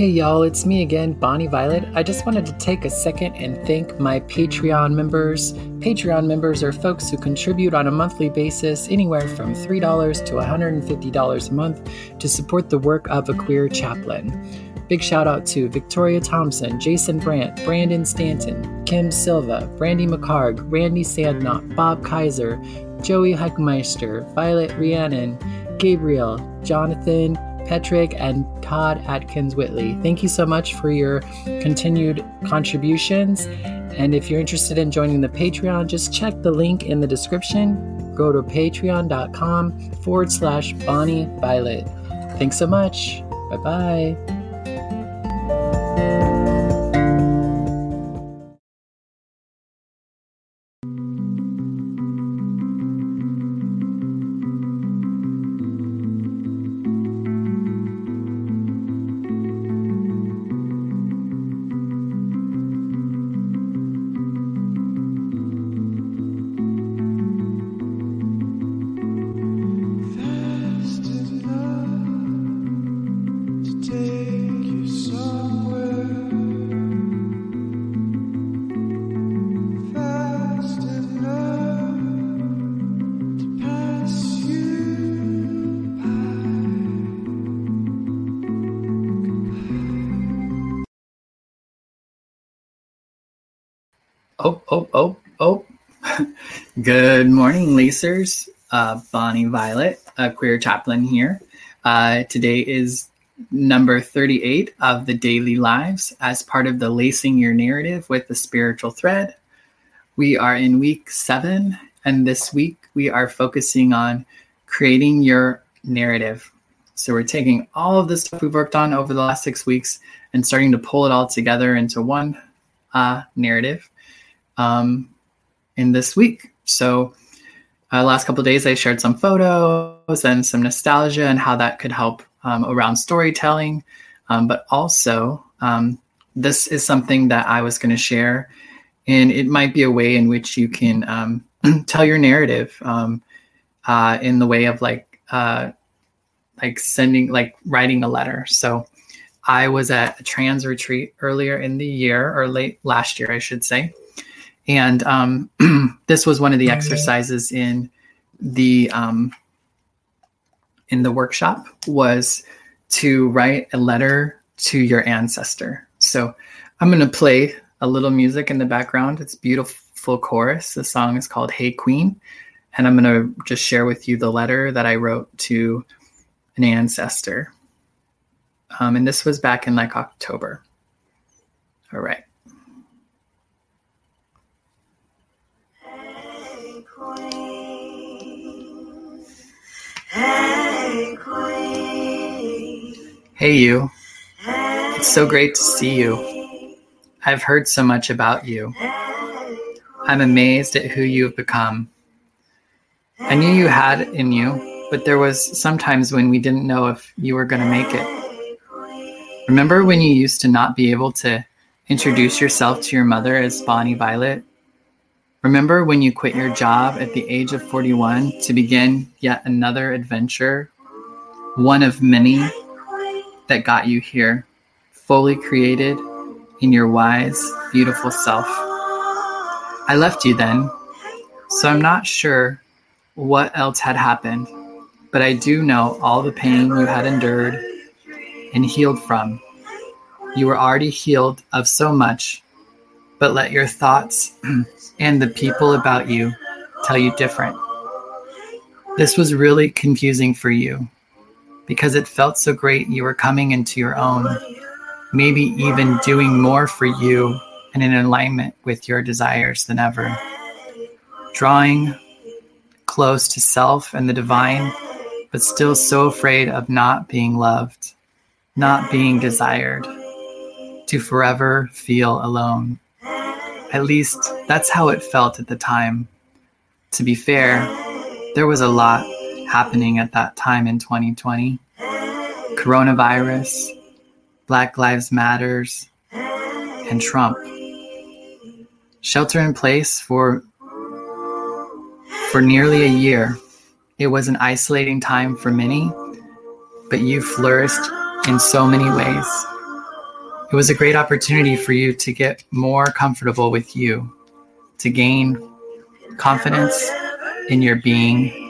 Hey y'all, it's me again, Bonnie Violet. I just wanted to take a second and thank my Patreon members. Patreon members are folks who contribute on a monthly basis anywhere from $3 to $150 a month to support the work of a queer chaplain. Big shout out to Victoria Thompson, Jason Brandt, Brandon Stanton, Kim Silva, Brandy McCarg, Randy Sandknot, Bob Kaiser, Joey Heckmeister, Violet Rhiannon, Gabriel, Jonathan, Petrick, and Todd Atkins Whitley. Thank you so much for your continued contributions. And if you're interested in joining the Patreon, just check the link in the description. Go to patreon.com forward slash Bonnie Violet. Thanks so much. Bye bye. Oh, oh, oh, oh. Good morning, Lacers. Uh, Bonnie Violet, a queer chaplain here. Uh, today is number 38 of the daily lives as part of the Lacing Your Narrative with the Spiritual Thread. We are in week seven, and this week we are focusing on creating your narrative. So we're taking all of the stuff we've worked on over the last six weeks and starting to pull it all together into one uh, narrative um, in this week. So, uh, last couple days, I shared some photos and some nostalgia and how that could help um, around storytelling. Um, but also, um, this is something that I was going to share, and it might be a way in which you can um, tell your narrative um, uh, in the way of like uh, like sending like writing a letter. So. I was at a trans retreat earlier in the year, or late last year, I should say, and um, this was one of the exercises in the um, in the workshop was to write a letter to your ancestor. So I'm going to play a little music in the background. It's beautiful chorus. The song is called Hey Queen. And I'm going to just share with you the letter that I wrote to an ancestor. Um, and this was back in like October. All right. Hey, you. It's so great to see you. I've heard so much about you. I'm amazed at who you have become. I knew you had it in you, but there was sometimes when we didn't know if you were going to make it. Remember when you used to not be able to introduce yourself to your mother as Bonnie Violet Remember when you quit your job at the age of 41 to begin yet another adventure? One of many that got you here, fully created in your wise, beautiful self. I left you then, so I'm not sure what else had happened, but I do know all the pain you had endured and healed from. You were already healed of so much, but let your thoughts and the people about you tell you different. This was really confusing for you because it felt so great you were coming into your own, maybe even doing more for you and in alignment with your desires than ever. Drawing close to self and the divine, but still so afraid of not being loved, not being desired, to forever feel alone. At least that's how it felt at the time. To be fair, there was a lot happening at that time in 2020 coronavirus, Black Lives Matters, and Trump. Shelter in place for for nearly a year. It was an isolating time for many, but you flourished in so many ways. it was a great opportunity for you to get more comfortable with you, to gain confidence in your being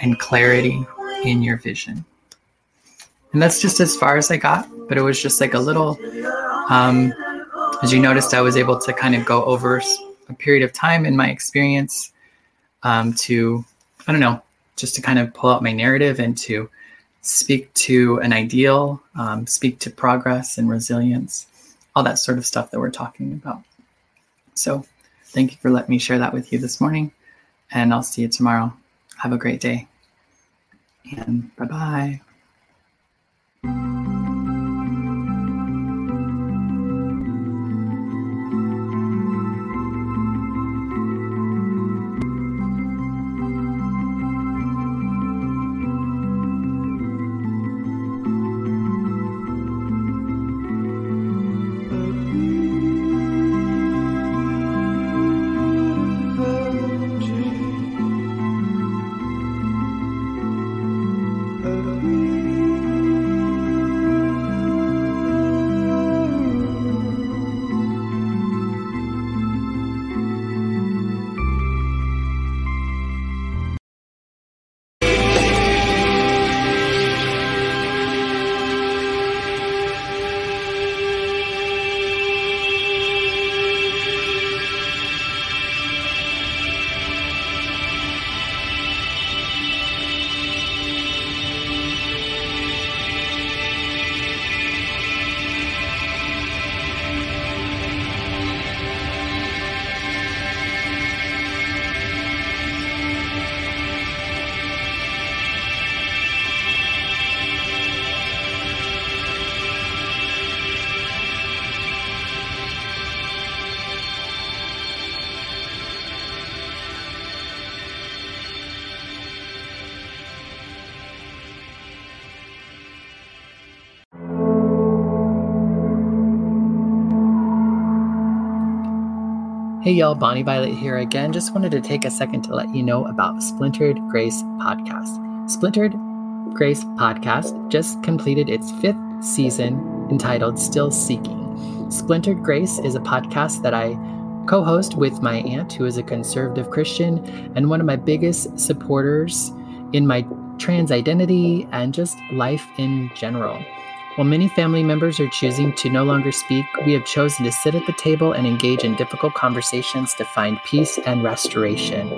and clarity in your vision. And that's just as far as I got, but it was just like a little, um, as you noticed, I was able to kind of go over a period of time in my experience um, to, I don't know, just to kind of pull out my narrative and to speak to an ideal, um, speak to progress and resilience, all that sort of stuff that we're talking about. So, thank you for letting me share that with you this morning, and I'll see you tomorrow. Have a great day, and bye bye. Hey y'all, Bonnie Violet here again. Just wanted to take a second to let you know about Splintered Grace Podcast. Splintered Grace Podcast just completed its fifth season entitled Still Seeking. Splintered Grace is a podcast that I co host with my aunt, who is a conservative Christian and one of my biggest supporters in my trans identity and just life in general. While many family members are choosing to no longer speak, we have chosen to sit at the table and engage in difficult conversations to find peace and restoration.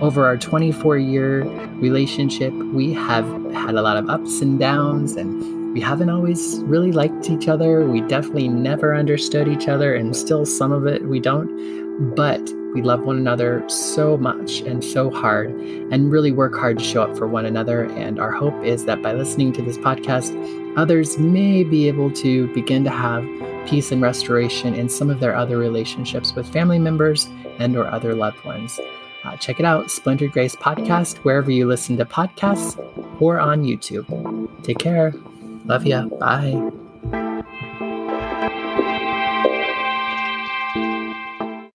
Over our 24 year relationship, we have had a lot of ups and downs, and we haven't always really liked each other. We definitely never understood each other, and still some of it we don't. But we love one another so much and so hard and really work hard to show up for one another. And our hope is that by listening to this podcast, others may be able to begin to have peace and restoration in some of their other relationships with family members and or other loved ones. Uh, check it out, Splintered Grace Podcast, wherever you listen to podcasts or on YouTube. Take care. Love ya. Bye.